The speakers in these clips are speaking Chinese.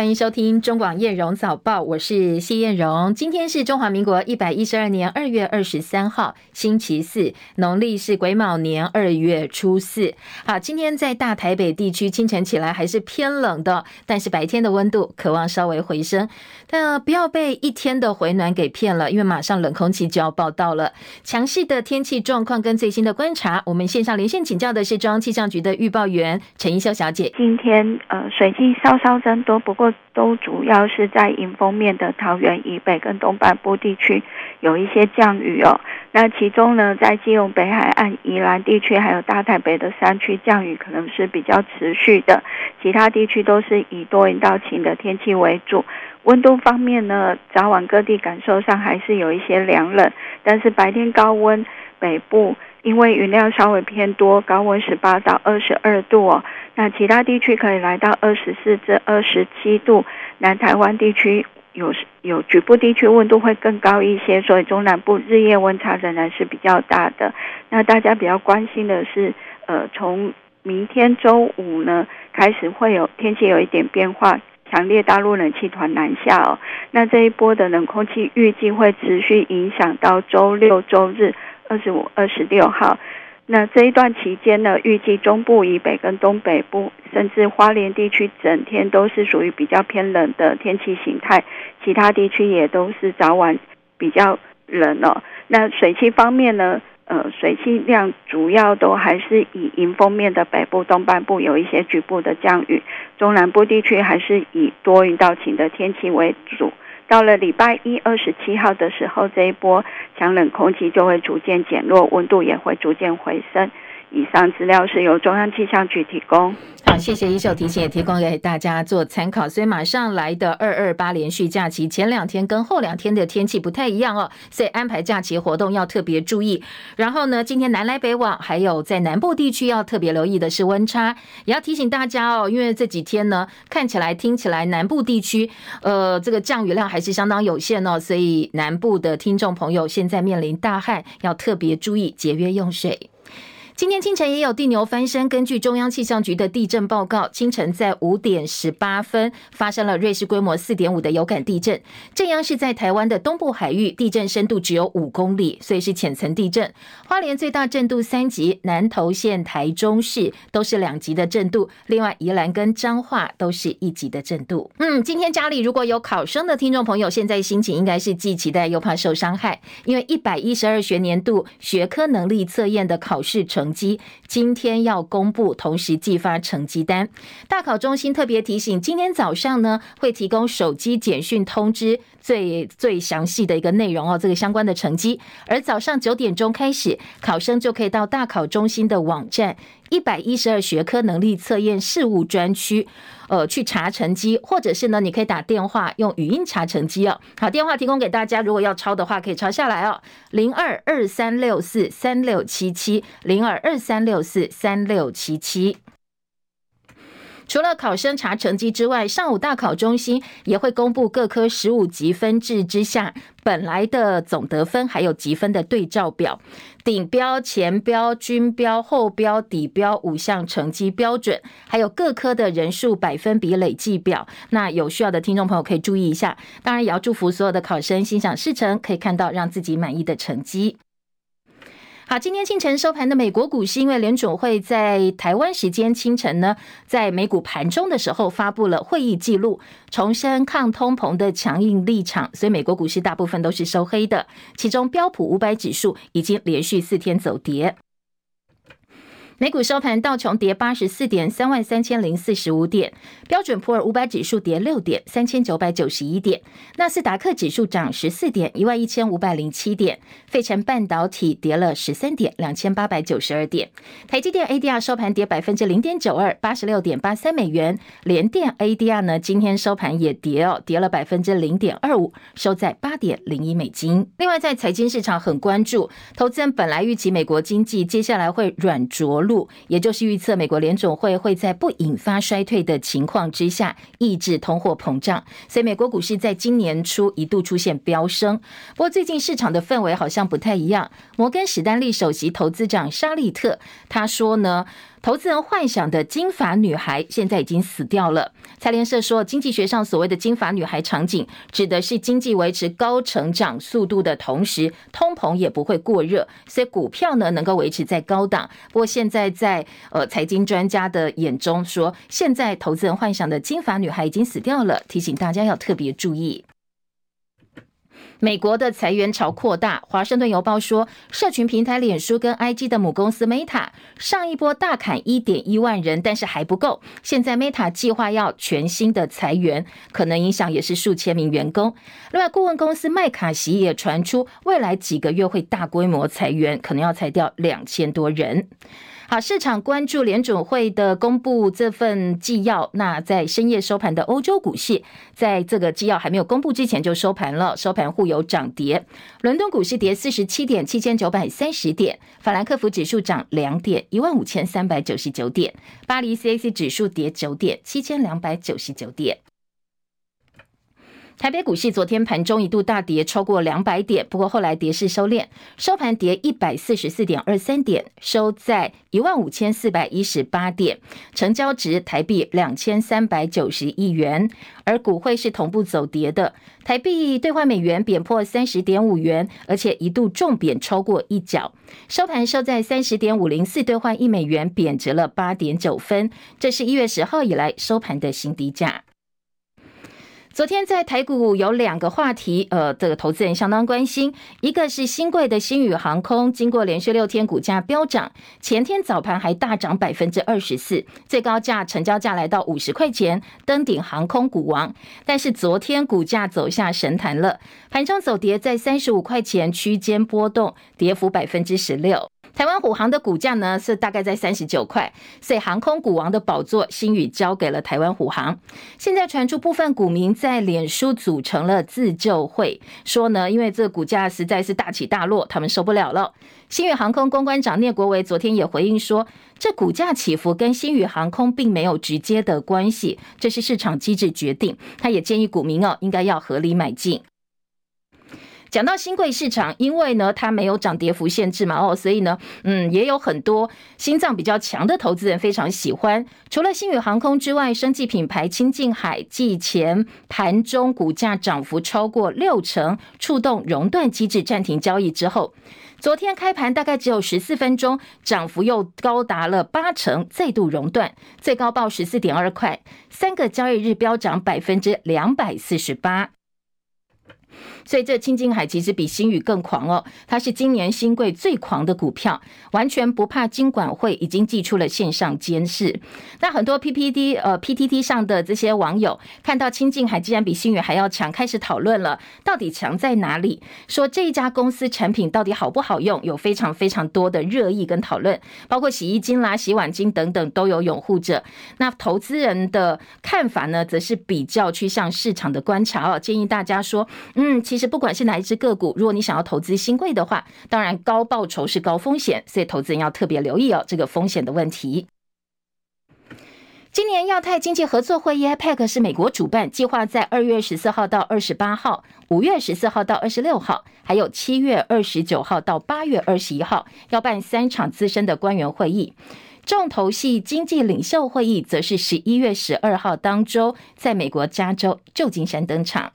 欢迎收听中广叶荣早报，我是谢燕荣。今天是中华民国一百一十二年二月二十三号，星期四，农历是癸卯年二月初四。好，今天在大台北地区清晨起来还是偏冷的，但是白天的温度渴望稍微回升。但不要被一天的回暖给骗了，因为马上冷空气就要报到了。强势的天气状况跟最新的观察，我们线上连线请教的是中央气象局的预报员陈一修小姐。今天呃，水汽稍稍增多。不过都主要是在迎风面的桃园以北跟东半部地区有一些降雨哦。那其中呢，在基隆北海岸、宜兰地区还有大台北的山区降雨可能是比较持续的。其他地区都是以多云到晴的天气为主。温度方面呢，早晚各地感受上还是有一些凉冷，但是白天高温，北部。因为云量稍微偏多，高温十八到二十二度哦。那其他地区可以来到二十四至二十七度。南台湾地区有有局部地区温度会更高一些，所以中南部日夜温差仍然是比较大的。那大家比较关心的是，呃，从明天周五呢开始会有天气有一点变化，强烈大陆冷气团南下哦。那这一波的冷空气预计会持续影响到周六周日。二十五、二十六号，那这一段期间呢，预计中部以北跟东北部，甚至花莲地区，整天都是属于比较偏冷的天气形态，其他地区也都是早晚比较冷哦。那水汽方面呢，呃，水汽量主要都还是以迎风面的北部、东半部有一些局部的降雨，中南部地区还是以多云到晴的天气为主。到了礼拜一二十七号的时候，这一波强冷空气就会逐渐减弱，温度也会逐渐回升。以上资料是由中央气象局提供。好，谢谢一秀提醒，也提供给大家做参考。所以马上来的二二八连续假期，前两天跟后两天的天气不太一样哦，所以安排假期活动要特别注意。然后呢，今天南来北往，还有在南部地区要特别留意的是温差，也要提醒大家哦，因为这几天呢，看起来听起来南部地区呃这个降雨量还是相当有限哦，所以南部的听众朋友现在面临大旱，要特别注意节约用水。今天清晨也有地牛翻身。根据中央气象局的地震报告，清晨在五点十八分发生了瑞士规模四点五的有感地震，震央是在台湾的东部海域，地震深度只有五公里，所以是浅层地震。花莲最大震度三级，南投县、台中市都是两级的震度，另外宜兰跟彰化都是一级的震度。嗯，今天家里如果有考生的听众朋友，现在心情应该是既期待又怕受伤害，因为一百一十二学年度学科能力测验的考试成。机今天要公布，同时寄发成绩单。大考中心特别提醒，今天早上呢会提供手机简讯通知最最详细的一个内容哦，这个相关的成绩。而早上九点钟开始，考生就可以到大考中心的网站一百一十二学科能力测验事务专区。呃，去查成绩，或者是呢，你可以打电话用语音查成绩哦。好，电话提供给大家，如果要抄的话，可以抄下来哦。零二二三六四三六七七，零二二三六四三六七七。除了考生查成绩之外，上午大考中心也会公布各科十五级分制之下本来的总得分，还有级分的对照表，顶标、前标、均标、后标、底标五项成绩标准，还有各科的人数百分比累计表。那有需要的听众朋友可以注意一下，当然也要祝福所有的考生心想事成，可以看到让自己满意的成绩。好，今天清晨收盘的美国股市，因为联总会在台湾时间清晨呢，在美股盘中的时候发布了会议记录，重申抗通膨的强硬立场，所以美国股市大部分都是收黑的，其中标普五百指数已经连续四天走跌。美股收盘，道琼跌八十四点，三万三千零四十五点；标准普尔五百指数跌六点，三千九百九十一点；纳斯达克指数涨十四点，一万一千五百零七点；费城半导体跌了十三点，两千八百九十二点；台积电 ADR 收盘跌百分之零点九二，八十六点八三美元；联电 ADR 呢，今天收盘也跌哦，跌了百分之零点二五，收在八点零一美金。另外，在财经市场很关注，投资人本来预期美国经济接下来会软着陆。也就是预测美国联总会会在不引发衰退的情况之下抑制通货膨胀，所以美国股市在今年初一度出现飙升。不过最近市场的氛围好像不太一样。摩根史丹利首席投资长沙利特他说呢，投资人幻想的金发女孩现在已经死掉了。财联社说，经济学上所谓的金发女孩场景，指的是经济维持高成长速度的同时，通膨也不会过热，所以股票呢能够维持在高档。不过现在在呃财经专家的眼中说，现在投资人幻想的金发女孩已经死掉了，提醒大家要特别注意。美国的裁员潮扩大，华盛顿邮报说，社群平台脸书跟 IG 的母公司 Meta 上一波大砍一点一万人，但是还不够。现在 Meta 计划要全新的裁员，可能影响也是数千名员工。另外，顾问公司麦卡锡也传出，未来几个月会大规模裁员，可能要裁掉两千多人。好，市场关注联准会的公布这份纪要。那在深夜收盘的欧洲股市，在这个纪要还没有公布之前就收盘了，收盘互有涨跌。伦敦股市跌四十七点，七千九百三十点；法兰克福指数涨两点，一万五千三百九十九点；巴黎 CAC 指数跌九点，七千两百九十九点。台北股市昨天盘中一度大跌超过两百点，不过后来跌势收敛，收盘跌一百四十四点二三点，收在一万五千四百一十八点，成交值台币两千三百九十亿元。而股汇是同步走跌的，台币兑换美元贬破三十点五元，而且一度重贬超过一角，收盘收在三十点五零四兑换一美元，贬值了八点九分，这是一月十号以来收盘的新低价。昨天在台股有两个话题，呃，这个投资人相当关心。一个是新贵的星宇航空，经过连续六天股价飙涨，前天早盘还大涨百分之二十四，最高价成交价来到五十块钱，登顶航空股王。但是昨天股价走下神坛了，盘中走跌在三十五块钱区间波动，跌幅百分之十六。台湾虎航的股价呢是大概在三十九块，所以航空股王的宝座，星宇交给了台湾虎航。现在传出部分股民在脸书组成了自救会，说呢，因为这股价实在是大起大落，他们受不了了。星宇航空公关长聂国维昨天也回应说，这股价起伏跟星宇航空并没有直接的关系，这是市场机制决定。他也建议股民哦，应该要合理买进。讲到新贵市场，因为呢它没有涨跌幅限制嘛，哦，所以呢，嗯，也有很多心脏比较强的投资人非常喜欢。除了星宇航空之外，生技品牌清境海继前盘中股价涨幅超过六成，触动熔断机制暂停交易之后，昨天开盘大概只有十四分钟，涨幅又高达了八成，再度熔断，最高报十四点二块，三个交易日飙涨百分之两百四十八。所以这清境海其实比新宇更狂哦，它是今年新贵最狂的股票，完全不怕金管会已经祭出了线上监视。那很多 PPT 呃 PTT 上的这些网友看到清境海竟然比新宇还要强，开始讨论了，到底强在哪里？说这一家公司产品到底好不好用？有非常非常多的热议跟讨论，包括洗衣精啦、洗碗精等等都有拥护者。那投资人的看法呢，则是比较趋向市场的观察哦，建议大家说，嗯。其实不管是哪一只个股，如果你想要投资新贵的话，当然高报酬是高风险，所以投资人要特别留意哦这个风险的问题。今年亚太经济合作会议 APEC 是美国主办，计划在二月十四号到二十八号，五月十四号到二十六号，还有七月二十九号到八月二十一号要办三场资深的官员会议。重头戏经济领袖会议则是十一月十二号当周在美国加州旧金山登场。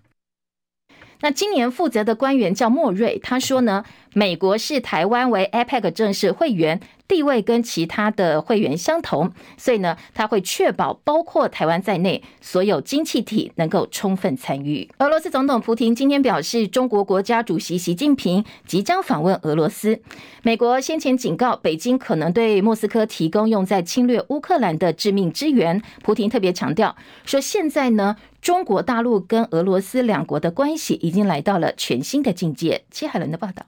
那今年负责的官员叫莫瑞，他说呢，美国视台湾为 APEC 正式会员。地位跟其他的会员相同，所以呢，他会确保包括台湾在内所有经济体能够充分参与。俄罗斯总统普京今天表示，中国国家主席习近平即将访问俄罗斯。美国先前警告北京可能对莫斯科提供用在侵略乌克兰的致命支援。普京特别强调说，现在呢，中国大陆跟俄罗斯两国的关系已经来到了全新的境界。戚海伦的报道。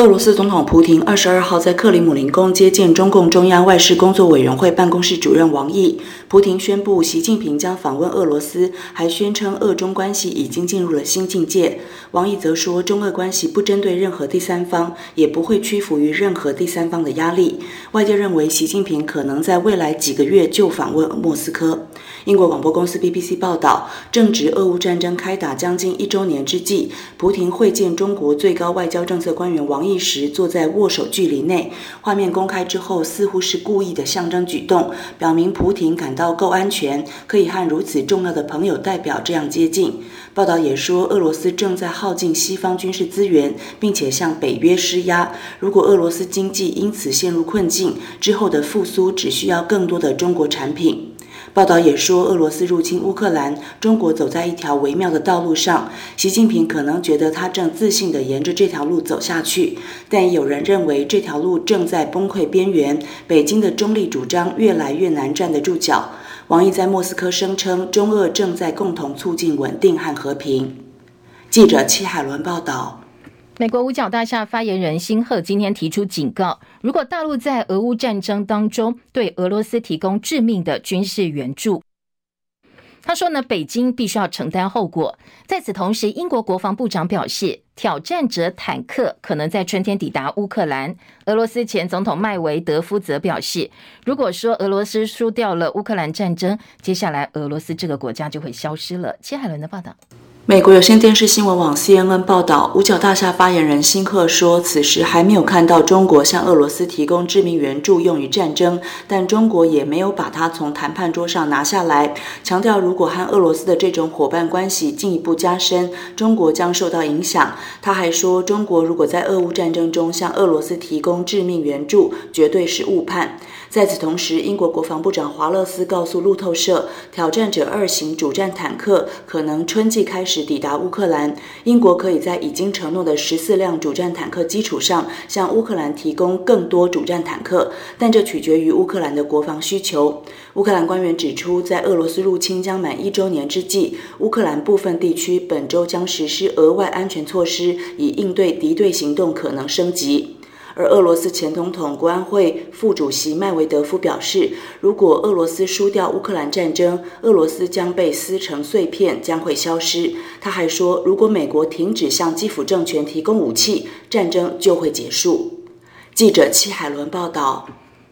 俄罗斯总统普京二十二号在克里姆林宫接见中共中央外事工作委员会办公室主任王毅。普京宣布习近平将访问俄罗斯，还宣称俄中关系已经进入了新境界。王毅则说，中俄关系不针对任何第三方，也不会屈服于任何第三方的压力。外界认为，习近平可能在未来几个月就访问莫斯科。英国广播公司 BBC 报道，正值俄乌战争开打将近一周年之际，普亭会见中国最高外交政策官员王毅。时坐在握手距离内。画面公开之后，似乎是故意的象征举动，表明普亭感到够安全，可以和如此重要的朋友代表这样接近。报道也说，俄罗斯正在耗尽西方军事资源，并且向北约施压。如果俄罗斯经济因此陷入困境，之后的复苏只需要更多的中国产品。报道也说，俄罗斯入侵乌克兰，中国走在一条微妙的道路上。习近平可能觉得他正自信地沿着这条路走下去，但有人认为这条路正在崩溃边缘。北京的中立主张越来越难站得住脚。王毅在莫斯科声称，中俄正在共同促进稳定和和平。记者戚海伦报道。美国五角大厦发言人辛赫今天提出警告：如果大陆在俄乌战争当中对俄罗斯提供致命的军事援助，他说呢，北京必须要承担后果。在此同时，英国国防部长表示，挑战者坦克可能在春天抵达乌克兰。俄罗斯前总统麦维德夫则表示，如果说俄罗斯输掉了乌克兰战争，接下来俄罗斯这个国家就会消失了。切海伦的报道。美国有线电视新闻网 CNN 报道，五角大厦发言人辛赫说，此时还没有看到中国向俄罗斯提供致命援助用于战争，但中国也没有把它从谈判桌上拿下来。强调，如果和俄罗斯的这种伙伴关系进一步加深，中国将受到影响。他还说，中国如果在俄乌战争中向俄罗斯提供致命援助，绝对是误判。在此同时，英国国防部长华勒斯告诉路透社，挑战者二型主战坦克可能春季开始抵达乌克兰。英国可以在已经承诺的十四辆主战坦克基础上，向乌克兰提供更多主战坦克，但这取决于乌克兰的国防需求。乌克兰官员指出，在俄罗斯入侵将满一周年之际，乌克兰部分地区本周将实施额外安全措施，以应对敌对行动可能升级。而俄罗斯前总统国安会副主席麦维德夫表示，如果俄罗斯输掉乌克兰战争，俄罗斯将被撕成碎片，将会消失。他还说，如果美国停止向基辅政权提供武器，战争就会结束。记者戚海伦报道。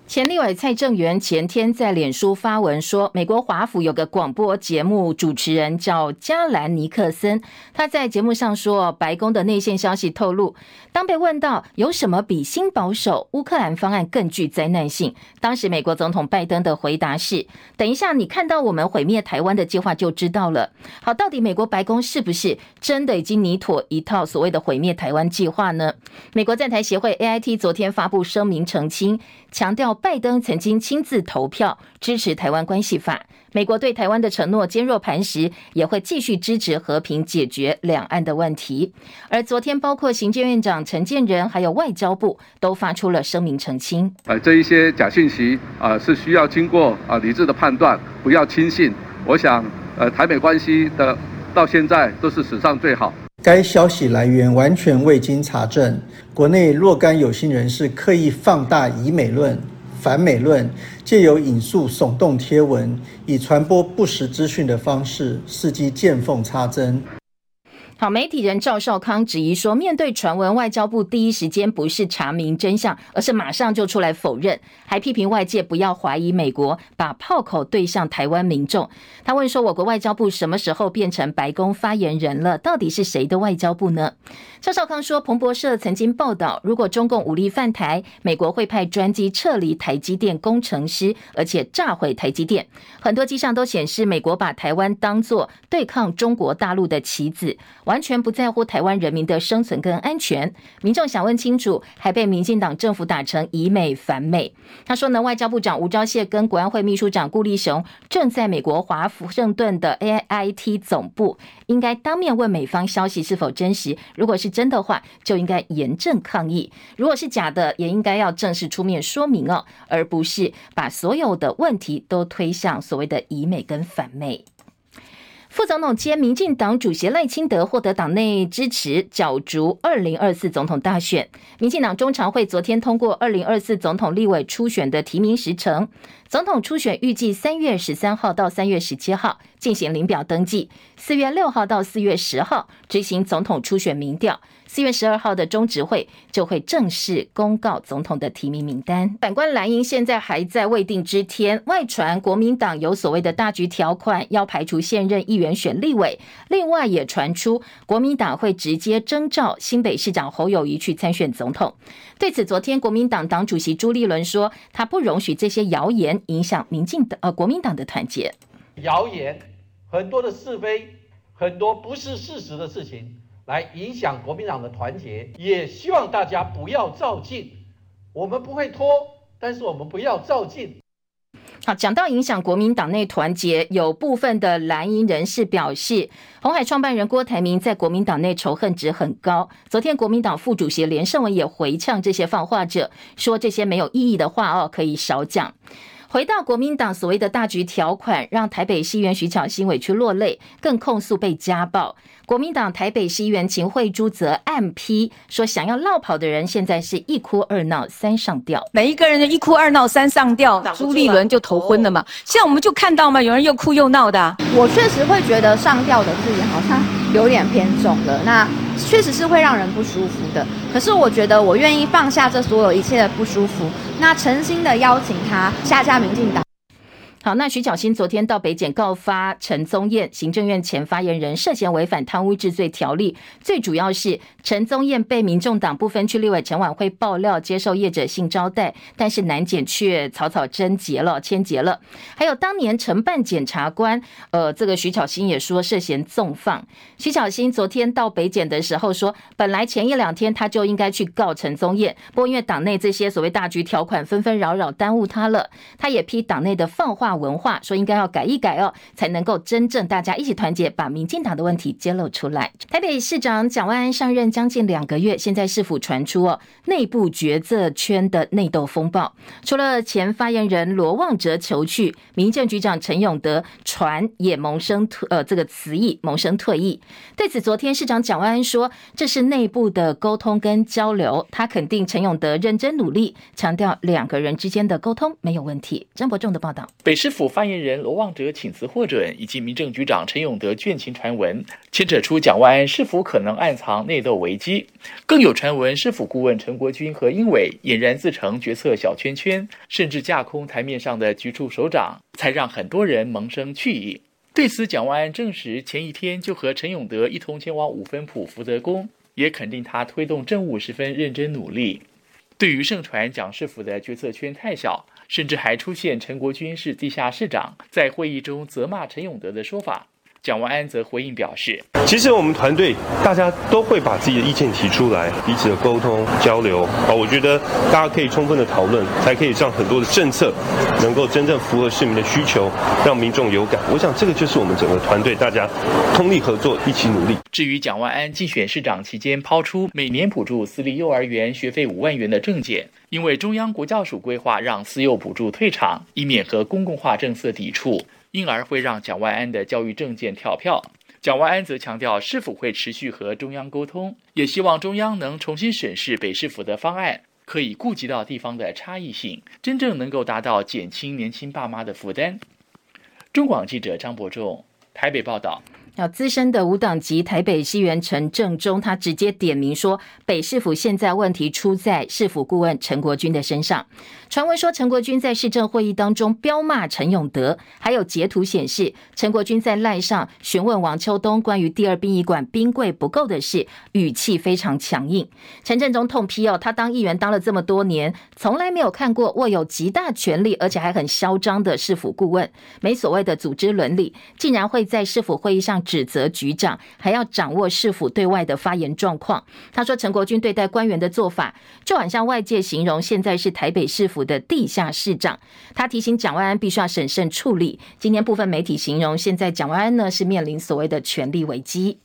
前立委蔡正元前天在脸书发文说，美国华府有个广播节目主持人叫加兰尼克森，他在节目上说，白宫的内线消息透露，当被问到有什么比新保守乌克兰方案更具灾难性，当时美国总统拜登的回答是：等一下你看到我们毁灭台湾的计划就知道了。好，到底美国白宫是不是真的已经拟妥一套所谓的毁灭台湾计划呢？美国在台协会 AIT 昨天发布声明澄清，强调。拜登曾经亲自投票支持台湾关系法，美国对台湾的承诺坚若磐石，也会继续支持和平解决两岸的问题。而昨天，包括行政院长陈建仁，还有外交部都发出了声明澄清。呃，这一些假信息啊，是需要经过啊理智的判断，不要轻信。我想，呃，台美关系的到现在都是史上最好。该消息来源完全未经查证，国内若干有心人士刻意放大以美论。反美论，借由引述耸动贴文，以传播不实资讯的方式，伺机见缝插针。好，媒体人赵少康质疑说，面对传闻，外交部第一时间不是查明真相，而是马上就出来否认，还批评外界不要怀疑美国把炮口对向台湾民众。他问说，我国外交部什么时候变成白宫发言人了？到底是谁的外交部呢？赵少康说，彭博社曾经报道，如果中共武力犯台，美国会派专机撤离台积电工程师，而且炸毁台积电。很多迹象都显示，美国把台湾当作对抗中国大陆的棋子。完全不在乎台湾人民的生存跟安全，民众想问清楚，还被民进党政府打成以美反美。他说呢，外交部长吴钊燮跟国安会秘书长顾立雄正在美国华盛顿的 AIT 总部，应该当面问美方消息是否真实。如果是真的话，就应该严正抗议；如果是假的，也应该要正式出面说明哦，而不是把所有的问题都推向所谓的以美跟反美。副总统兼民进党主席赖清德获得党内支持，角逐二零二四总统大选。民进党中常会昨天通过二零二四总统立委初选的提名时程。总统初选预计三月十三号到三月十七号进行领表登记，四月六号到四月十号执行总统初选民调。四月十二号的中执会就会正式公告总统的提名名单。反观蓝营现在还在未定之天，外传国民党有所谓的大局条款，要排除现任议员选立委。另外也传出国民党会直接征召新北市长侯友宜去参选总统。对此，昨天国民党党主席朱立伦说，他不容许这些谣言影响民进党呃国民党的团结。谣言很多的是非，很多不是事实的事情。来影响国民党的团结，也希望大家不要照进。我们不会拖，但是我们不要照进。好，讲到影响国民党内团结，有部分的蓝营人士表示，红海创办人郭台铭在国民党内仇恨值很高。昨天，国民党副主席连胜文也回呛这些放话者，说这些没有意义的话哦，可以少讲。回到国民党所谓的大局条款，让台北市议员徐巧芯委屈落泪，更控诉被家暴。国民党台北市议员秦惠珠则暗批说，想要落跑的人现在是一哭二闹三上吊。每一个人的一哭二闹三上吊，朱立伦就头昏了嘛。现在我们就看到嘛，有人又哭又闹的啊。我确实会觉得上吊的字眼好像有点偏重了。那。确实是会让人不舒服的，可是我觉得我愿意放下这所有一切的不舒服，那诚心的邀请他下架民进党。好，那徐巧芯昨天到北检告发陈宗彦，行政院前发言人涉嫌违反贪污治罪条例，最主要是陈宗彦被民众党不分区立委陈琬惠爆料接受业者性招待，但是南检却草草侦结了、签结了。还有当年承办检察官，呃，这个徐巧芯也说涉嫌纵放。徐巧芯昨天到北检的时候说，本来前一两天他就应该去告陈宗彦，不过因为党内这些所谓大局条款纷纷扰扰耽误他了，他也批党内的放话。文化说应该要改一改哦，才能够真正大家一起团结，把民进党的问题揭露出来。台北市长蒋万安上任将近两个月，现在市府传出哦，内部决策圈的内斗风暴。除了前发言人罗旺哲求去，民政局长陈永德传也萌生退呃这个辞意，萌生退意。对此，昨天市长蒋万安说，这是内部的沟通跟交流，他肯定陈永德认真努力，强调两个人之间的沟通没有问题。张伯仲的报道，北市府发言人罗旺哲请辞获准，以及民政局长陈永德倦情传闻，牵扯出蒋万安是否可能暗藏内斗危机。更有传闻，市府顾问陈国军和英伟俨然自成决策小圈圈，甚至架空台面上的局处首长，才让很多人萌生去意。对此，蒋万安证实前一天就和陈永德一同前往五分埔福德宫，也肯定他推动政务十分认真努力。对于盛传蒋市府的决策圈太小。甚至还出现陈国军是地下市长，在会议中责骂陈永德的说法。蒋万安则回应表示：“其实我们团队大家都会把自己的意见提出来，彼此的沟通交流啊，我觉得大家可以充分的讨论，才可以让很多的政策能够真正符合市民的需求，让民众有感。我想这个就是我们整个团队大家通力合作，一起努力。”至于蒋万安竞选市长期间抛出每年补助私立幼儿园学费五万元的政见，因为中央国教署规划让私幼补助退场，以免和公共化政策抵触。因而会让蒋万安的教育政见跳票。蒋万安则强调，市府会持续和中央沟通，也希望中央能重新审视北市府的方案，可以顾及到地方的差异性，真正能够达到减轻年轻爸妈的负担。中广记者张伯仲台北报道。要资深的无党籍台北市议员陈政忠，他直接点名说，北市府现在问题出在市府顾问陈国军的身上。传闻说，陈国军在市政会议当中飙骂陈永德，还有截图显示，陈国军在赖上询问王秋冬关于第二殡仪馆冰柜不够的事，语气非常强硬。陈政忠痛批哦，他当议员当了这么多年，从来没有看过握有极大权力而且还很嚣张的市府顾问，没所谓的组织伦理，竟然会在市府会议上。指责局长还要掌握市府对外的发言状况。他说，陈国军对待官员的做法，就好像外界形容现在是台北市府的地下市长。他提醒蒋万安必须要审慎处理。今天部分媒体形容，现在蒋万安呢是面临所谓的权力危机。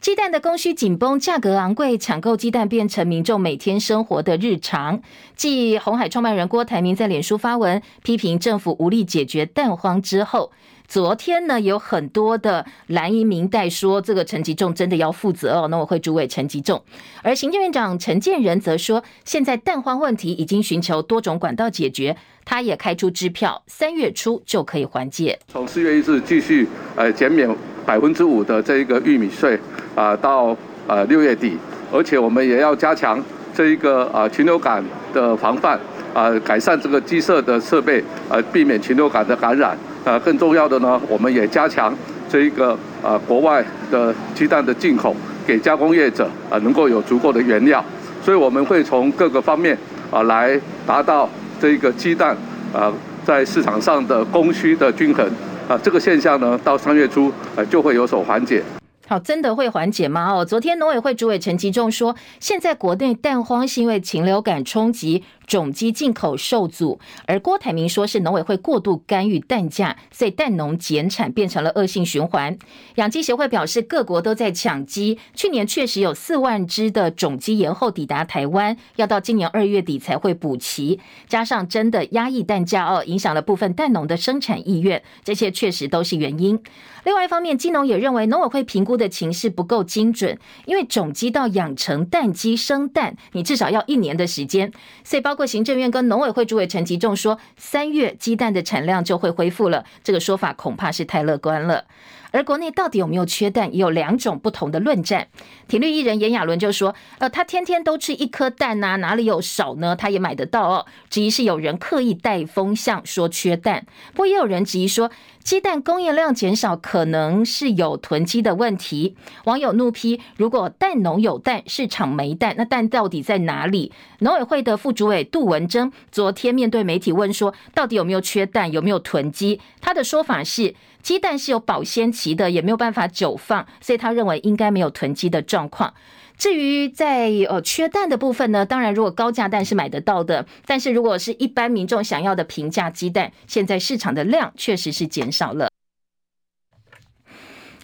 鸡蛋的供需紧绷，价格昂贵，抢购鸡蛋变成民众每天生活的日常。继红海创办人郭台铭在脸书发文批评政府无力解决蛋荒之后，昨天呢，有很多的蓝营民代说，这个陈吉仲真的要负责哦。那我会主委陈吉仲，而行政院长陈建仁则说，现在蛋荒问题已经寻求多种管道解决，他也开出支票，三月初就可以缓解。从四月一日继续呃减免百分之五的这一个玉米税。啊，到呃六月底，而且我们也要加强这一个啊禽流感的防范，啊改善这个鸡舍的设备，啊避免禽流感的感染。啊，更重要的呢，我们也加强这一个啊国外的鸡蛋的进口，给加工业者啊能够有足够的原料。所以我们会从各个方面啊来达到这一个鸡蛋啊在市场上的供需的均衡。啊，这个现象呢，到三月初啊就会有所缓解。好，真的会缓解吗？哦，昨天农委会主委陈吉仲说，现在国内蛋荒是因为禽流感冲击。种鸡进口受阻，而郭台铭说是农委会过度干预蛋价，所以蛋农减产变成了恶性循环。养鸡协会表示，各国都在抢鸡，去年确实有四万只的种鸡延后抵达台湾，要到今年二月底才会补齐。加上真的压抑蛋价哦，影响了部分蛋农的生产意愿，这些确实都是原因。另外一方面，金农也认为农委会评估的情势不够精准，因为种鸡到养成蛋鸡生蛋，你至少要一年的时间，所以包。括行政院跟农委会主委陈吉仲说，三月鸡蛋的产量就会恢复了，这个说法恐怕是太乐观了。而国内到底有没有缺蛋，也有两种不同的论战。体律艺人炎亚纶就说：“呃，他天天都吃一颗蛋呐，哪里有少呢？他也买得到哦。”质疑是有人刻意带风向说缺蛋，不过也有人质疑说，鸡蛋供应量减少可能是有囤积的问题。网友怒批：“如果蛋农有蛋，市场没蛋，那蛋到底在哪里？”农委会的副主委杜文贞昨天面对媒体问说：“到底有没有缺蛋，有没有囤积？”他的说法是。鸡蛋是有保鲜期的，也没有办法久放，所以他认为应该没有囤积的状况。至于在呃缺蛋的部分呢，当然如果高价蛋是买得到的，但是如果是一般民众想要的平价鸡蛋，现在市场的量确实是减少了。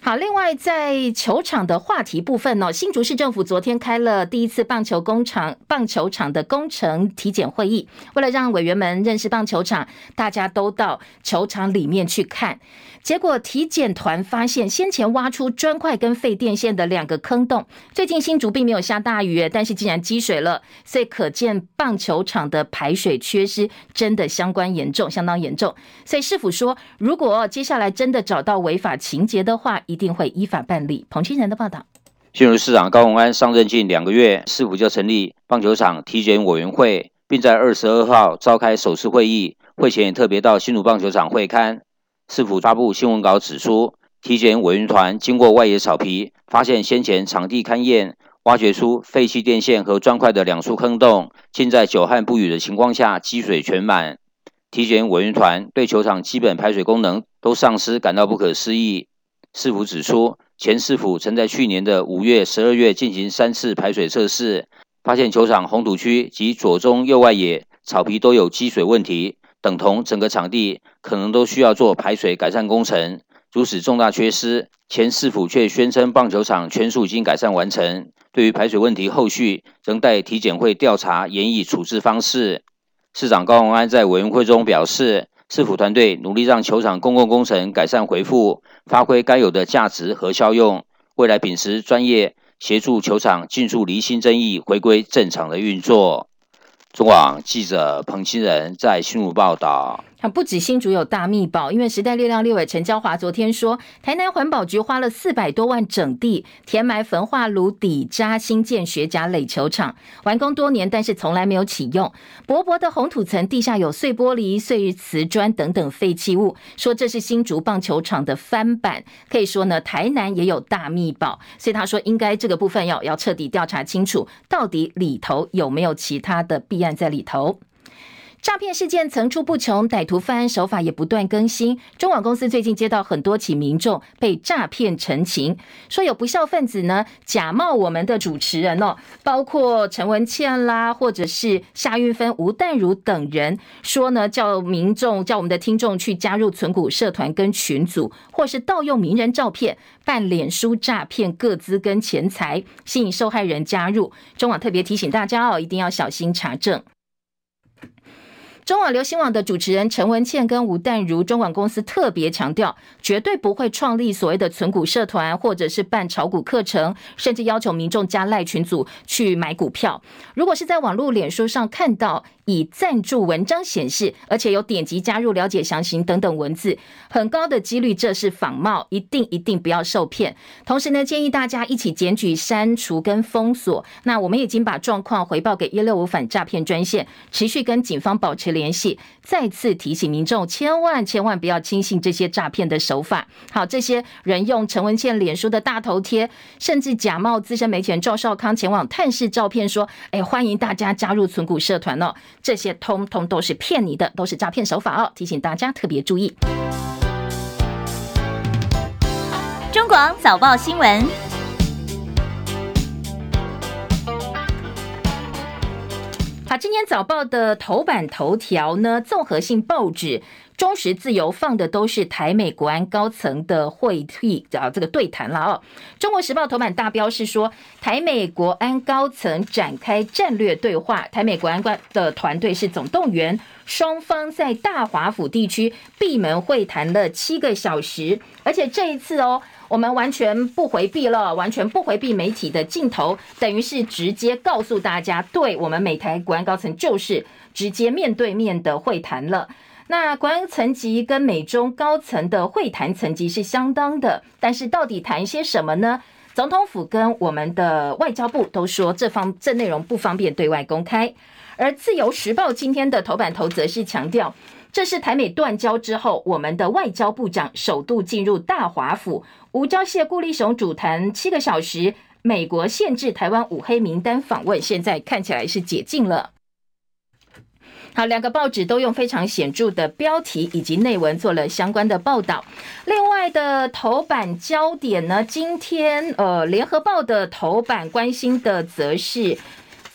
好，另外在球场的话题部分呢，新竹市政府昨天开了第一次棒球工厂棒球场的工程体检会议，为了让委员们认识棒球场，大家都到球场里面去看。结果体检团发现，先前挖出砖块跟废电线的两个坑洞。最近新竹并没有下大雨，但是竟然积水了，所以可见棒球场的排水缺失真的相关严重，相当严重。所以市府说，如果接下来真的找到违法情节的话，一定会依法办理。彭清仁的报道。新竹市长高鸿安上任近两个月，市府就成立棒球场体检委员会，并在二十二号召开首次会议，会前也特别到新竹棒球场会勘。市府发布新闻稿指出，体检委员团经过外野草皮，发现先前场地勘验挖掘出废弃电线和砖块的两处坑洞，竟在久旱不雨的情况下积水全满。体检委员团对球场基本排水功能都丧失，感到不可思议。市府指出，前市府曾在去年的五月、十二月进行三次排水测试，发现球场红土区及左中右外野草皮都有积水问题。等同整个场地可能都需要做排水改善工程，如此重大缺失，前市府却宣称棒球场全数已经改善完成。对于排水问题，后续仍待体检会调查，研议处置方式。市长高虹安在委员会中表示，市府团队努力让球场公共工程改善回复，发挥该有的价值和效用。未来秉持专业，协助球场尽速厘清争议，回归正常的运作。中广记者彭清仁在新竹报道。不止新竹有大秘宝，因为时代力量立委陈椒华昨天说，台南环保局花了四百多万整地填埋焚化炉底渣，新建学甲垒球场，完工多年，但是从来没有启用。薄薄的红土层，地下有碎玻璃、碎瓷砖等等废弃物，说这是新竹棒球场的翻版。可以说呢，台南也有大秘宝，所以他说应该这个部分要要彻底调查清楚，到底里头有没有其他的弊案在里头。诈骗事件层出不穷，歹徒犯案手法也不断更新。中网公司最近接到很多起民众被诈骗陈情，说有不肖分子呢假冒我们的主持人哦，包括陈文茜啦，或者是夏玉芬、吴淡如等人，说呢叫民众叫我们的听众去加入存股社团跟群组，或是盗用名人照片办脸书诈骗各资跟钱财，吸引受害人加入。中网特别提醒大家哦，一定要小心查证。中广流行网的主持人陈文茜跟吴淡如，中广公司特别强调，绝对不会创立所谓的存股社团，或者是办炒股课程，甚至要求民众加赖群组去买股票。如果是在网络脸书上看到，以赞助文章显示，而且有点击加入、了解详情等等文字，很高的几率这是仿冒，一定一定不要受骗。同时呢，建议大家一起检举、删除跟封锁。那我们已经把状况回报给一六五反诈骗专线，持续跟警方保持联系。再次提醒民众，千万千万不要轻信这些诈骗的手法。好，这些人用陈文茜脸书的大头贴，甚至假冒资深媒体人赵少康前往探视照片，说：“哎，欢迎大家加入存股社团哦。”这些通通都是骗你的，都是诈骗手法哦！提醒大家特别注意。中广早报新闻。今天早报的头版头条呢，综合性报纸。中时自由放的都是台美国安高层的会议啊，这个对谈了哦。中国时报头版大标是说，台美国安高层展开战略对话，台美国安官的团队是总动员，双方在大华府地区闭门会谈了七个小时，而且这一次哦，我们完全不回避了，完全不回避媒体的镜头，等于是直接告诉大家，对我们美台国安高层就是直接面对面的会谈了。那国安层级跟美中高层的会谈层级是相当的，但是到底谈些什么呢？总统府跟我们的外交部都说这方这内容不方便对外公开。而自由时报今天的头版头则是强调，这是台美断交之后，我们的外交部长首度进入大华府，吴钊燮、顾立雄主谈七个小时，美国限制台湾五黑名单访问，现在看起来是解禁了。好，两个报纸都用非常显著的标题以及内文做了相关的报道。另外的头版焦点呢，今天呃，联合报的头版关心的则是。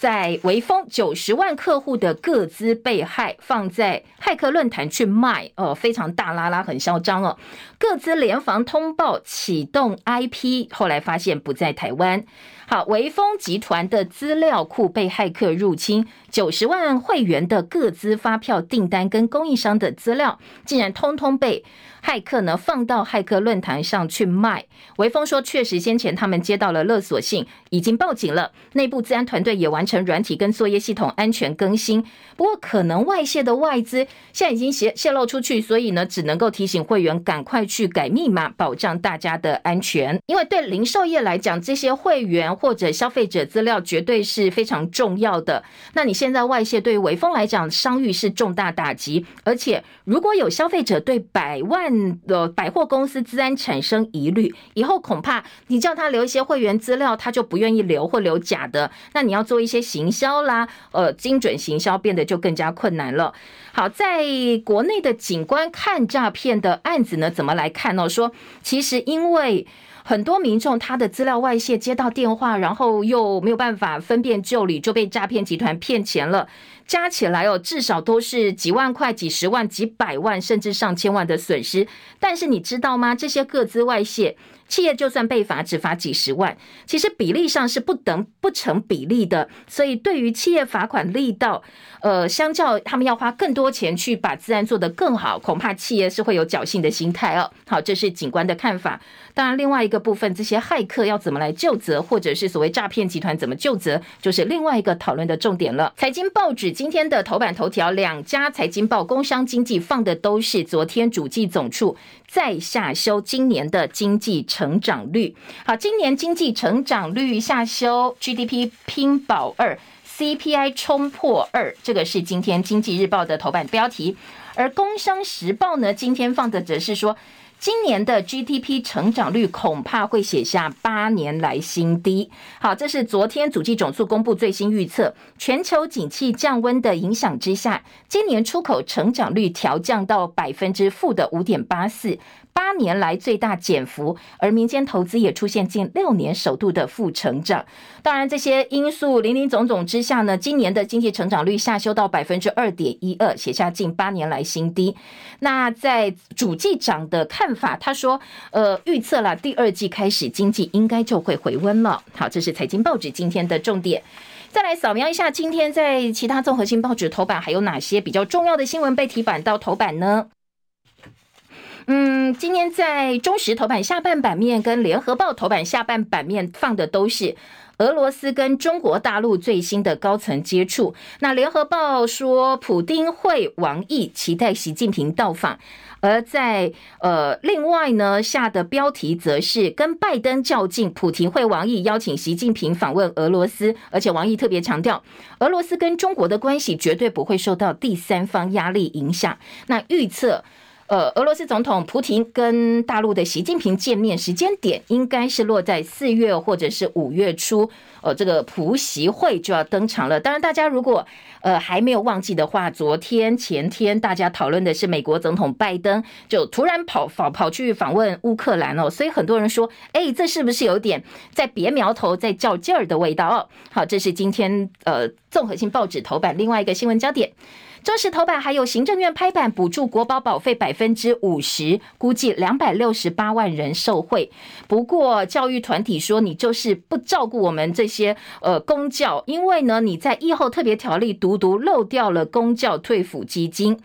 在微风九十万客户的个资被害，放在骇客论坛去卖，哦，非常大拉拉，很嚣张哦。个资联防通报启动 IP，后来发现不在台湾。好，维丰集团的资料库被骇客入侵，九十万会员的各资发票订单跟供应商的资料，竟然通通被。骇客呢，放到骇客论坛上去卖。微风说，确实先前他们接到了勒索信，已经报警了。内部治安团队也完成软体跟作业系统安全更新。不过，可能外泄的外资现在已经泄泄露出去，所以呢，只能够提醒会员赶快去改密码，保障大家的安全。因为对零售业来讲，这些会员或者消费者资料绝对是非常重要的。那你现在外泄，对于微风来讲，商誉是重大打击。而且，如果有消费者对百万的百货公司资安产生疑虑，以后恐怕你叫他留一些会员资料，他就不愿意留或留假的。那你要做一些行销啦，呃，精准行销变得就更加困难了。好，在国内的警官看诈骗的案子呢，怎么来看呢？说其实因为很多民众他的资料外泄，接到电话，然后又没有办法分辨就里，就被诈骗集团骗钱了。加起来哦，至少都是几万块、几十万、几百万，甚至上千万的损失。但是你知道吗？这些各资外泄。企业就算被罚，只罚几十万，其实比例上是不等不成比例的。所以对于企业罚款力道，呃，相较他们要花更多钱去把资安做得更好，恐怕企业是会有侥幸的心态哦。好，这是警官的看法。当然，另外一个部分，这些骇客要怎么来究责，或者是所谓诈骗集团怎么究责，就是另外一个讨论的重点了。财经报纸今天的头版头条，两家财经报，工商经济放的都是昨天主计总处再下修今年的经济成长率。好，今年经济成长率下修，GDP 拼保二，CPI 冲破二，这个是今天经济日报的头版标题。而工商时报呢，今天放的则是说。今年的 GDP 成长率恐怕会写下八年来新低。好，这是昨天主计总数公布最新预测，全球景气降温的影响之下，今年出口成长率调降到百分之负的五点八四。八年来最大减幅，而民间投资也出现近六年首度的负成长。当然，这些因素林林总总之下呢，今年的经济成长率下修到百分之二点一二，写下近八年来新低。那在主计长的看法，他说：“呃，预测了第二季开始经济应该就会回温了。”好，这是财经报纸今天的重点。再来扫描一下，今天在其他综合性报纸头版还有哪些比较重要的新闻被提版到头版呢？嗯，今天在中时头版下半版面跟联合报头版下半版面放的都是俄罗斯跟中国大陆最新的高层接触。那联合报说，普丁会王毅期待习近平到访。而在呃，另外呢，下的标题则是跟拜登较劲，普丁会王毅邀请习近平访问俄罗斯，而且王毅特别强调，俄罗斯跟中国的关系绝对不会受到第三方压力影响。那预测。呃，俄罗斯总统普亭跟大陆的习近平见面时间点应该是落在四月或者是五月初，呃，这个普习会就要登场了。当然，大家如果呃还没有忘记的话，昨天前天大家讨论的是美国总统拜登就突然跑跑跑去访问乌克兰哦，所以很多人说，哎，这是不是有点在别苗头，在较劲儿的味道哦？好，这是今天呃综合性报纸头版另外一个新闻焦点。中时头版还有行政院拍板补助国保保费百分之五十，估计两百六十八万人受惠。不过教育团体说，你就是不照顾我们这些呃公教，因为呢你在疫后特别条例独独漏掉了公教退抚基金，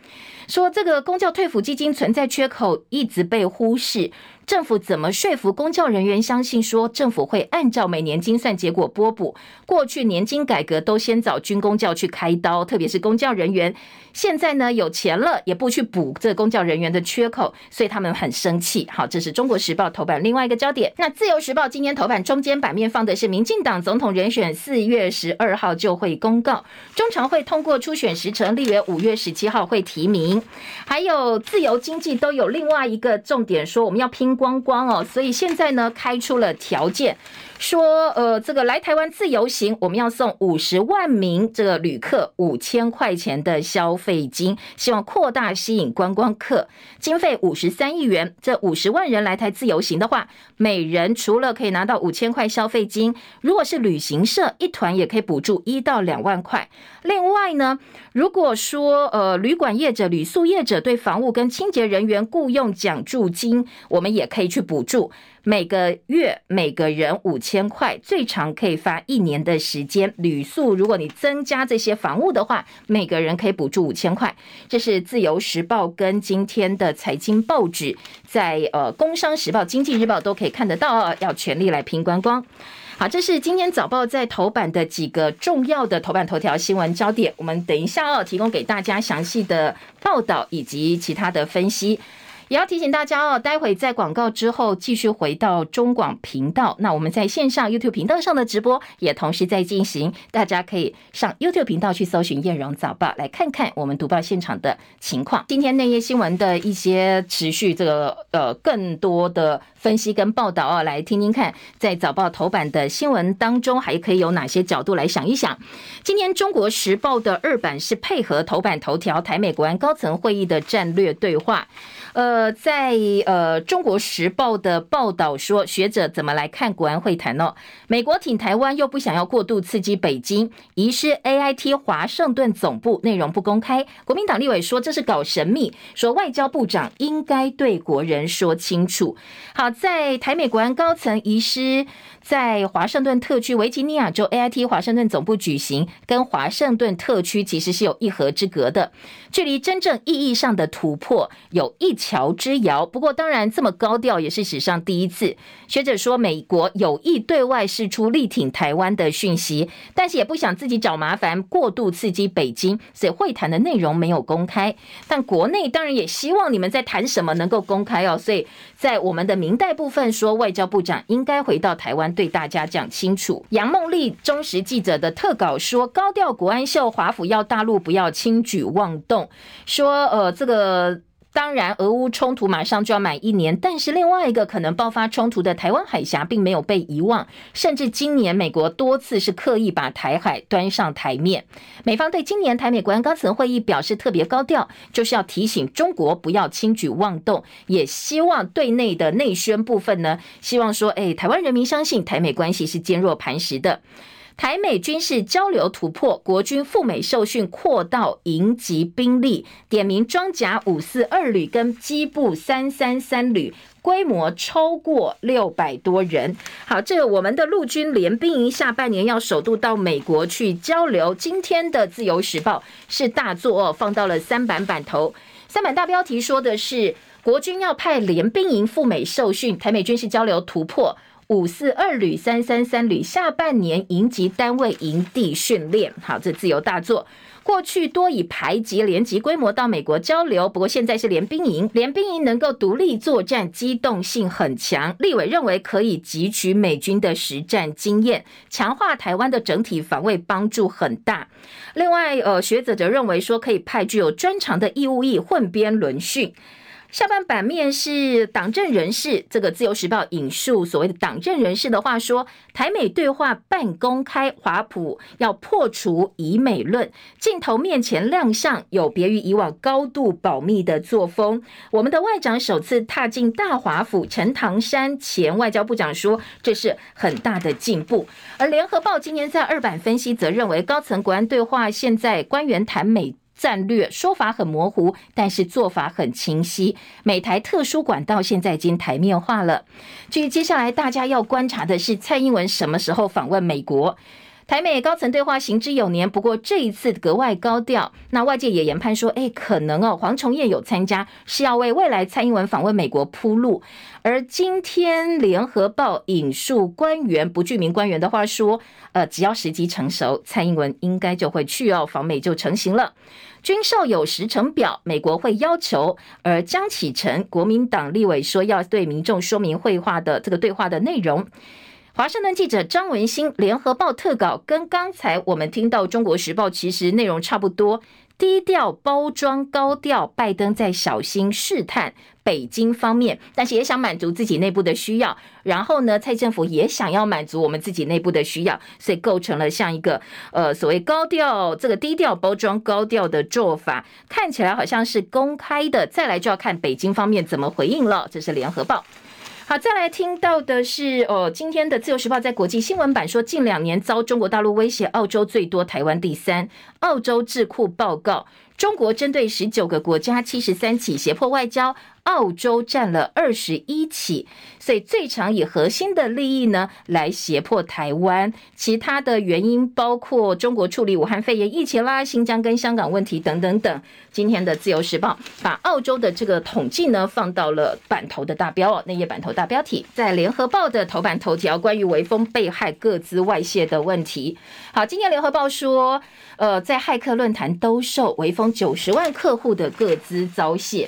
说这个公教退抚基金存在缺口，一直被忽视。政府怎么说服公教人员相信说政府会按照每年精算结果拨补？过去年金改革都先找军公教去开刀，特别是公教人员。现在呢有钱了也不去补这公教人员的缺口，所以他们很生气。好，这是中国时报头版另外一个焦点。那自由时报今天头版中间版面放的是民进党总统人选，四月十二号就会公告，中常会通过初选时程，立委五月十七号会提名。还有自由经济都有另外一个重点，说我们要拼。光光哦，所以现在呢，开出了条件，说呃，这个来台湾自由行，我们要送五十万名这个旅客五千块钱的消费金，希望扩大吸引观光客，经费五十三亿元。这五十万人来台自由行的话，每人除了可以拿到五千块消费金，如果是旅行社一团也可以补助一到两万块。另外呢，如果说呃旅馆业者、旅宿业者对房屋跟清洁人员雇用奖助金，我们也可以去补助，每个月每个人五千块，最长可以发一年的时间。旅宿如果你增加这些房屋的话，每个人可以补助五千块。这是自由时报跟今天的财经报纸，在呃工商时报、经济日报都可以看得到，要全力来拼观光。好，这是今天早报在头版的几个重要的头版头条新闻焦点。我们等一下要提供给大家详细的报道以及其他的分析。也要提醒大家哦，待会在广告之后继续回到中广频道。那我们在线上 YouTube 频道上的直播也同时在进行，大家可以上 YouTube 频道去搜寻“燕荣早报”，来看看我们读报现场的情况。今天内页新闻的一些持续这个呃更多的分析跟报道哦，来听听看，在早报头版的新闻当中还可以有哪些角度来想一想。今天中国时报的二版是配合头版头条，台美国安高层会议的战略对话。呃，在呃《中国时报》的报道说，学者怎么来看国安会谈呢？美国挺台湾，又不想要过度刺激北京，遗失 AIT 华盛顿总部内容不公开。国民党立委说这是搞神秘，说外交部长应该对国人说清楚。好，在台美国安高层遗失。在华盛顿特区维吉尼亚州 AIT 华盛顿总部举行，跟华盛顿特区其实是有一河之隔的，距离真正意义上的突破有一桥之遥。不过，当然这么高调也是史上第一次。学者说，美国有意对外释出力挺台湾的讯息，但是也不想自己找麻烦，过度刺激北京，所以会谈的内容没有公开。但国内当然也希望你们在谈什么能够公开哦。所以在我们的明代部分说，外交部长应该回到台湾。对大家讲清楚，杨梦丽忠实记者的特稿说，高调国安秀，华府要大陆不要轻举妄动，说呃这个。当然，俄乌冲突马上就要满一年，但是另外一个可能爆发冲突的台湾海峡并没有被遗忘，甚至今年美国多次是刻意把台海端上台面。美方对今年台美国安高层会议表示特别高调，就是要提醒中国不要轻举妄动，也希望对内的内宣部分呢，希望说，哎，台湾人民相信台美关系是坚若磐石的。台美军事交流突破，国军赴美受训扩到营级兵力，点名装甲五四二旅跟机步三三三旅，规模超过六百多人。好，这个我们的陆军联兵营下半年要首度到美国去交流。今天的自由时报是大作哦，放到了三版版头，三版大标题说的是国军要派联兵营赴美受训，台美军事交流突破。五四二旅、三三三旅下半年营级单位营地训练，好，这自由大作。过去多以排级、连级规模到美国交流，不过现在是联兵营，联兵营能够独立作战，机动性很强。立委认为可以汲取美军的实战经验，强化台湾的整体防卫，帮助很大。另外，呃，学者则认为说可以派具有专长的义务役混编轮训。下半版面是党政人士，这个自由时报引述所谓的党政人士的话说，台美对话半公开，华府要破除以美论，镜头面前亮相，有别于以往高度保密的作风。我们的外长首次踏进大华府，陈唐山前外交部长说，这是很大的进步。而联合报今年在二版分析则认为，高层国安对话现在官员谈美。战略说法很模糊，但是做法很清晰。美台特殊管道现在已经台面化了。至于接下来大家要观察的是，蔡英文什么时候访问美国？台美高层对话行之有年，不过这一次格外高调。那外界也研判说，哎，可能哦，黄崇业有参加，是要为未来蔡英文访问美国铺路。而今天联合报引述官员不具名官员的话说，呃，只要时机成熟，蔡英文应该就会去哦，访美就成型了。军售有时程表，美国会要求。而江启臣国民党立委说，要对民众说明会话的这个对话的内容。华盛顿记者张文新，联合报特稿跟刚才我们听到中国时报其实内容差不多，低调包装高调，拜登在小心试探北京方面，但是也想满足自己内部的需要。然后呢，蔡政府也想要满足我们自己内部的需要，所以构成了像一个呃所谓高调这个低调包装高调的做法，看起来好像是公开的。再来就要看北京方面怎么回应了。这是联合报。好，再来听到的是，哦，今天的《自由时报》在国际新闻版说，近两年遭中国大陆威胁，澳洲最多，台湾第三。澳洲智库报告，中国针对十九个国家七十三起胁迫外交。澳洲占了二十一起，所以最常以核心的利益呢来胁迫台湾。其他的原因包括中国处理武汉肺炎疫情啦、新疆跟香港问题等等等。今天的自由时报把澳洲的这个统计呢放到了版头的大标哦，那页版头大标题，在联合报的头版头条关于微风被害各资外泄的问题。好，今天联合报说，呃，在骇客论坛兜售微风九十万客户的各资遭泄。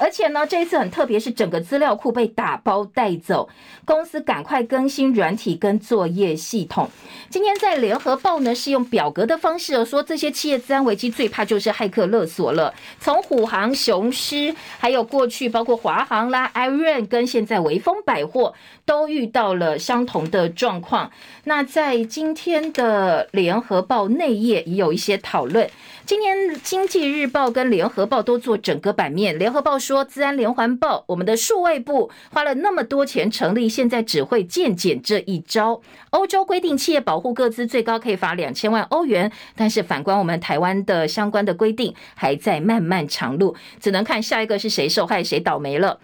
而且呢，这一次很特别，是整个资料库被打包带走，公司赶快更新软体跟作业系统。今天在联合报呢，是用表格的方式说，这些企业资安危机最怕就是骇客勒索了。从虎航、雄狮，还有过去包括华航啦、Iron 跟现在微风百货，都遇到了相同的状况。那在今天的联合报内页也有一些讨论。今天经济日报跟联合报都做整个版面。联合报说，资安连环报，我们的数位部花了那么多钱成立，现在只会见检这一招。欧洲规定企业保护个资最高可以罚两千万欧元，但是反观我们台湾的相关的规定还在漫漫长路，只能看下一个是谁受害谁倒霉了。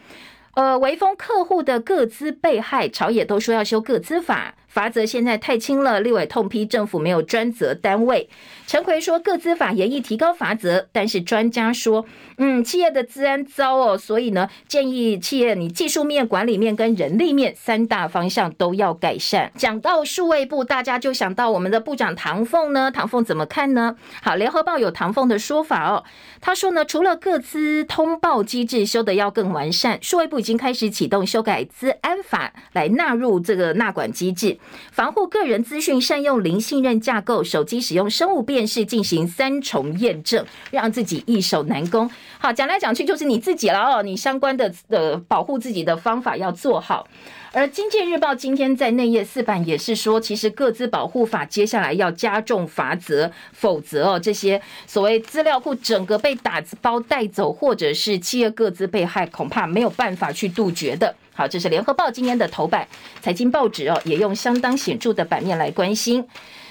呃，微风客户的个资被害，朝野都说要修个资法。罚则现在太轻了，立委痛批政府没有专责单位。陈奎说，各资法严议提高罚则，但是专家说，嗯，企业的资安糟哦，所以呢，建议企业你技术面、管理面跟人力面三大方向都要改善。讲到数位部，大家就想到我们的部长唐凤呢，唐凤怎么看呢？好，联合报有唐凤的说法哦，他说呢，除了各资通报机制修得要更完善，数位部已经开始启动修改资安法来纳入这个纳管机制。防护个人资讯，善用零信任架构，手机使用生物辨识进行三重验证，让自己易守难攻。好，讲来讲去就是你自己了哦，你相关的呃保护自己的方法要做好。而《经济日报》今天在内页四版也是说，其实个资保护法接下来要加重罚则，否则哦，这些所谓资料库整个被打包带走，或者是企业个资被害，恐怕没有办法去杜绝的。好，这是《联合报》今天的头版，财经报纸哦也用相当显著的版面来关心。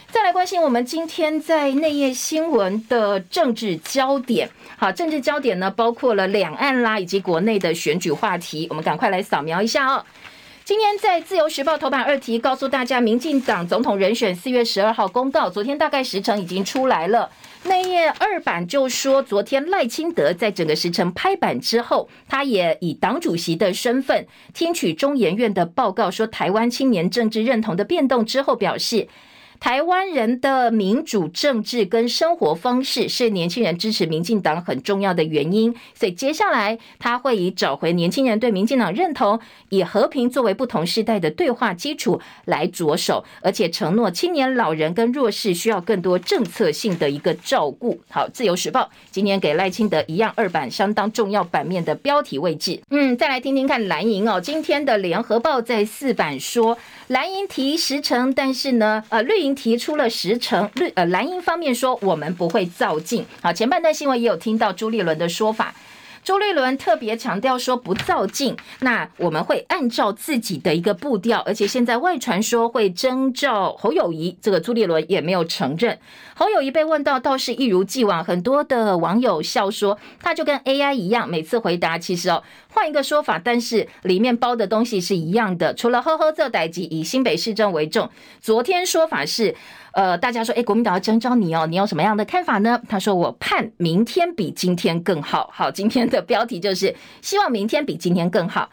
再来关心我们今天在内页新闻的政治焦点。好，政治焦点呢，包括了两岸啦，以及国内的选举话题，我们赶快来扫描一下哦。今天在《自由时报》头版二题告诉大家，民进党总统人选四月十二号公告，昨天大概时程已经出来了。内页二版就说，昨天赖清德在整个时程拍板之后，他也以党主席的身份听取中研院的报告，说台湾青年政治认同的变动之后，表示。台湾人的民主政治跟生活方式是年轻人支持民进党很重要的原因，所以接下来他会以找回年轻人对民进党认同，以和平作为不同世代的对话基础来着手，而且承诺青年、老人跟弱势需要更多政策性的一个照顾。好，自由时报今天给赖清德一样二版相当重要版面的标题位置。嗯，再来听听看蓝营哦，今天的联合报在四版说蓝营提十成，但是呢，呃，绿营。提出了十成，绿呃蓝营方面说我们不会造进。好，前半段新闻也有听到朱立伦的说法，朱立伦特别强调说不造进，那我们会按照自己的一个步调，而且现在外传说会征召侯友谊，这个朱立伦也没有承认。侯友宜被问到倒是一如既往，很多的网友笑说他就跟 AI 一样，每次回答其实哦。换一个说法，但是里面包的东西是一样的。除了呵呵这代志，以新北市政为重。昨天说法是，呃，大家说，诶，国民党要征召你哦，你有什么样的看法呢？他说，我盼明天比今天更好。好，今天的标题就是希望明天比今天更好。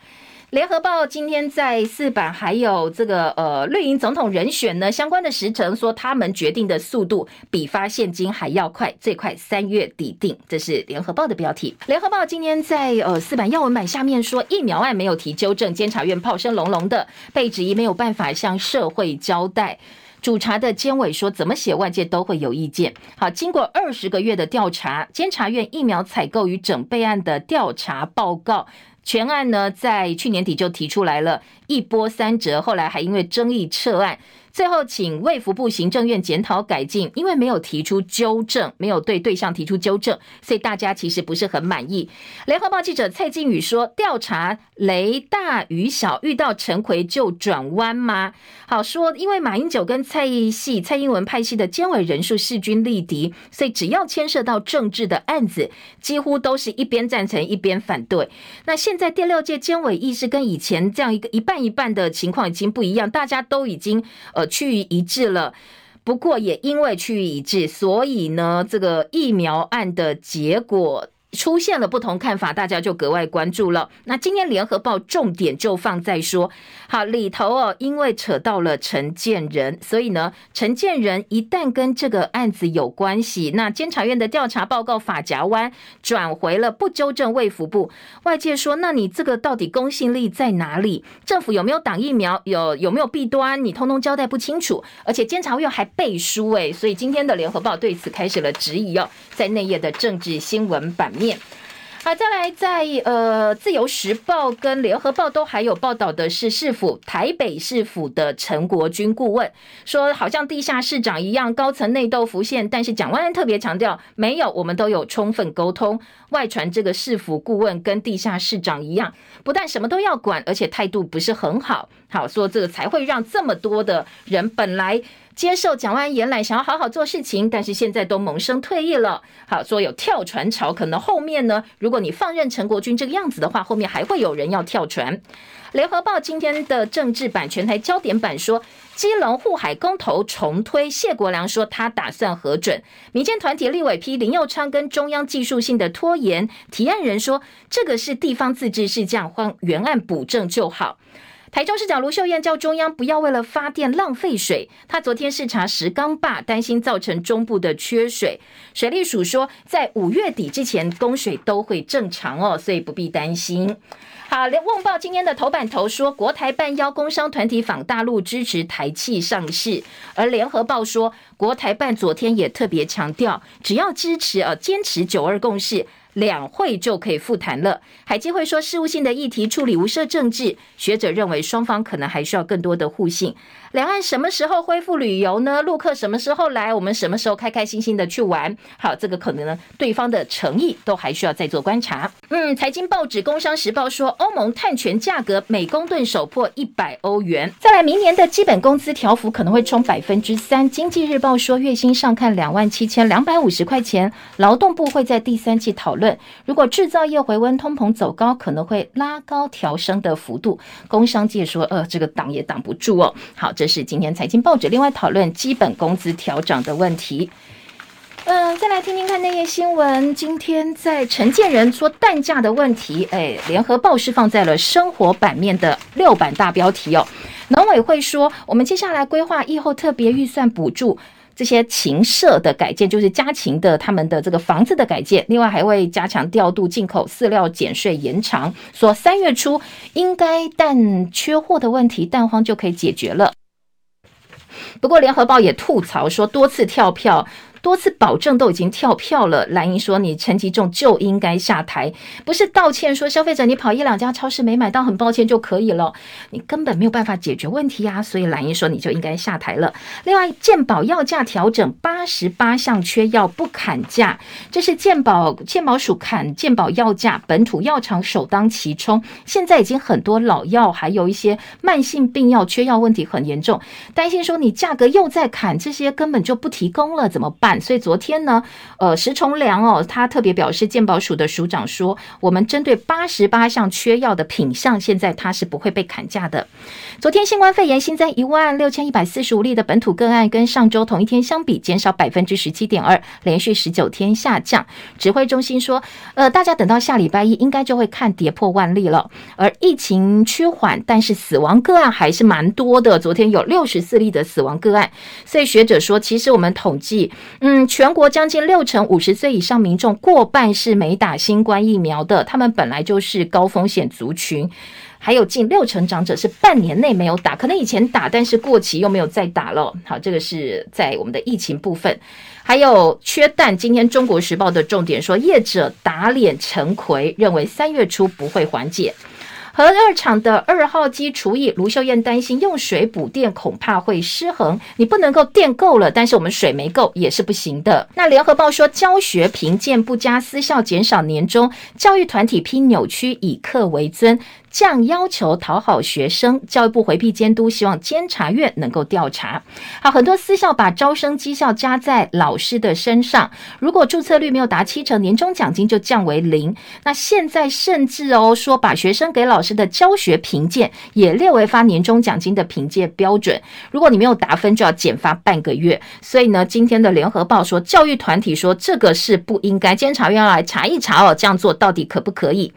联合报今天在四版还有这个呃绿营总统人选呢相关的时程，说他们决定的速度比发现金还要快，最快三月底定。这是联合报的标题。联合报今天在呃四版要闻版下面说，疫苗案没有提纠正，监察院炮声隆隆的，被质疑没有办法向社会交代。主查的监委说，怎么写外界都会有意见。好，经过二十个月的调查，监察院疫苗采购与整备案的调查报告。全案呢，在去年底就提出来了，一波三折，后来还因为争议撤案。最后，请卫福部行政院检讨改进，因为没有提出纠正，没有对对象提出纠正，所以大家其实不是很满意。联合报记者蔡靖宇说：“调查雷大雨小，遇到陈奎就转弯吗？”好说，因为马英九跟蔡系、蔡英文派系的监委人数势均力敌，所以只要牵涉到政治的案子，几乎都是一边赞成一边反对。那现在第六届监委意识跟以前这样一个一半一半的情况已经不一样，大家都已经。趋于一致了。不过，也因为趋于一致，所以呢，这个疫苗案的结果。出现了不同看法，大家就格外关注了。那今天联合报重点就放在说，好里头哦，因为扯到了陈建仁，所以呢，陈建仁一旦跟这个案子有关系，那监察院的调查报告法夹弯转回了不纠正卫福部，外界说，那你这个到底公信力在哪里？政府有没有挡疫苗？有有没有弊端？你通通交代不清楚，而且监察院还背书诶，所以今天的联合报对此开始了质疑哦，在内页的政治新闻版。面好，再来在呃《自由时报》跟《联合报》都还有报道的是市府台北市府的陈国军顾问说，好像地下市长一样高层内斗浮现，但是蒋万安特别强调没有，我们都有充分沟通。外传这个市府顾问跟地下市长一样，不但什么都要管，而且态度不是很好。好说这个才会让这么多的人本来。接受蒋万安延揽，想要好好做事情，但是现在都萌生退役了。好，说有跳船潮，可能后面呢，如果你放任陈国军这个样子的话，后面还会有人要跳船。联合报今天的政治版全台焦点版说，基隆护海公投重推，谢国梁说他打算核准。民间团体立委批林右昌跟中央技术性的拖延，提案人说这个是地方自治，是这样换原案补正就好。台中市长卢秀燕叫中央不要为了发电浪费水。他昨天视察石冈坝，担心造成中部的缺水。水利署说，在五月底之前供水都会正常哦，所以不必担心。好，联旺报今天的头版头说，国台办邀工商团体访大陆支持台企上市，而联合报说，国台办昨天也特别强调，只要支持呃坚持九二共识。两会就可以复谈了。海基会说，事务性的议题处理无涉政治。学者认为，双方可能还需要更多的互信。两岸什么时候恢复旅游呢？陆客什么时候来？我们什么时候开开心心的去玩？好，这个可能呢，对方的诚意都还需要再做观察。嗯，财经报纸《工商时报》说，欧盟碳权价格每公吨首破一百欧元。再来，明年的基本工资调幅可能会冲百分之三。《经济日报》说，月薪上看两万七千两百五十块钱。劳动部会在第三季讨论。如果制造业回温，通膨走高，可能会拉高调升的幅度。工商界说，呃，这个挡也挡不住哦。好，这是今天财经报纸另外讨论基本工资调涨的问题。嗯、再来听听看那页新闻。今天在陈建仁说蛋价的问题，哎，联合报是放在了生活版面的六版大标题哦。农委会说，我们接下来规划以后特别预算补助。这些禽舍的改建，就是家禽的他们的这个房子的改建，另外还会加强调度进口饲料减税延长，说三月初应该蛋缺货的问题，蛋荒就可以解决了。不过联合报也吐槽说，多次跳票。多次保证都已经跳票了，蓝英说你陈吉仲就应该下台，不是道歉说消费者你跑一两家超市没买到很抱歉就可以了，你根本没有办法解决问题啊，所以蓝英说你就应该下台了。另外，健保药价调整八十八项缺药不砍价，这是健保健保署砍健保药价，本土药厂首当其冲。现在已经很多老药还有一些慢性病药缺药问题很严重，担心说你价格又在砍，这些根本就不提供了怎么办？所以昨天呢，呃，石崇良哦，他特别表示，健保署的署长说，我们针对八十八项缺药的品相，现在他是不会被砍价的。昨天新冠肺炎新增一万六千一百四十五例的本土个案，跟上周同一天相比，减少百分之十七点二，连续十九天下降。指挥中心说，呃，大家等到下礼拜一，应该就会看跌破万例了。而疫情趋缓，但是死亡个案还是蛮多的。昨天有六十四例的死亡个案，所以学者说，其实我们统计，嗯，全国将近六成五十岁以上民众，过半是没打新冠疫苗的，他们本来就是高风险族群。还有近六成长者是半年内没有打，可能以前打，但是过期又没有再打了。好，这个是在我们的疫情部分。还有缺蛋，今天《中国时报》的重点说，业者打脸陈奎，认为三月初不会缓解。核二厂的二号机除役，卢秀燕担心用水补电恐怕会失衡。你不能够电够了，但是我们水没够也是不行的。那联合报说，教学评鉴不佳，私校减少年终，教育团体批扭曲，以课为尊。降要求讨好学生，教育部回避监督，希望监察院能够调查。好，很多私校把招生绩效加在老师的身上，如果注册率没有达七成，年终奖金就降为零。那现在甚至哦说，把学生给老师的教学评鉴也列为发年终奖金的评鉴标准，如果你没有达分，就要减发半个月。所以呢，今天的联合报说，教育团体说这个是不应该，监察院要来查一查哦，这样做到底可不可以？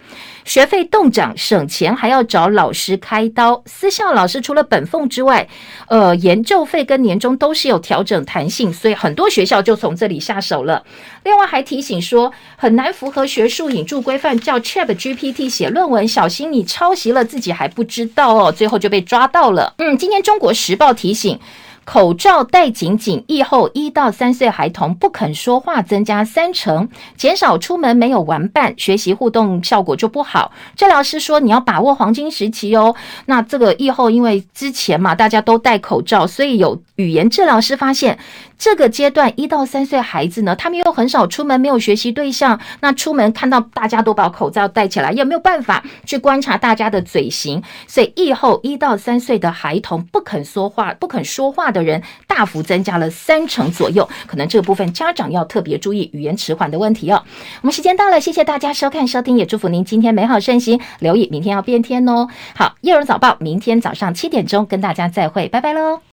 学费冻涨，省钱还要找老师开刀。私校老师除了本俸之外，呃，研究费跟年终都是有调整弹性，所以很多学校就从这里下手了。另外还提醒说，很难符合学术引注规范，叫 ChatGPT 写论文，小心你抄袭了自己还不知道哦，最后就被抓到了。嗯，今天中国时报提醒。口罩戴紧紧，疫后一到三岁孩童不肯说话增加三成，减少出门没有玩伴，学习互动效果就不好。治疗师说，你要把握黄金时期哦。那这个疫后，因为之前嘛，大家都戴口罩，所以有语言治疗师发现。这个阶段一到三岁孩子呢，他们又很少出门，没有学习对象。那出门看到大家都把口罩戴起来，也没有办法去观察大家的嘴型。所以疫后一到三岁的孩童不肯说话、不肯说话的人大幅增加了三成左右。可能这个部分家长要特别注意语言迟缓的问题哦。我们时间到了，谢谢大家收看收听，也祝福您今天美好顺心。留意明天要变天哦。好，叶荣早报明天早上七点钟跟大家再会，拜拜喽。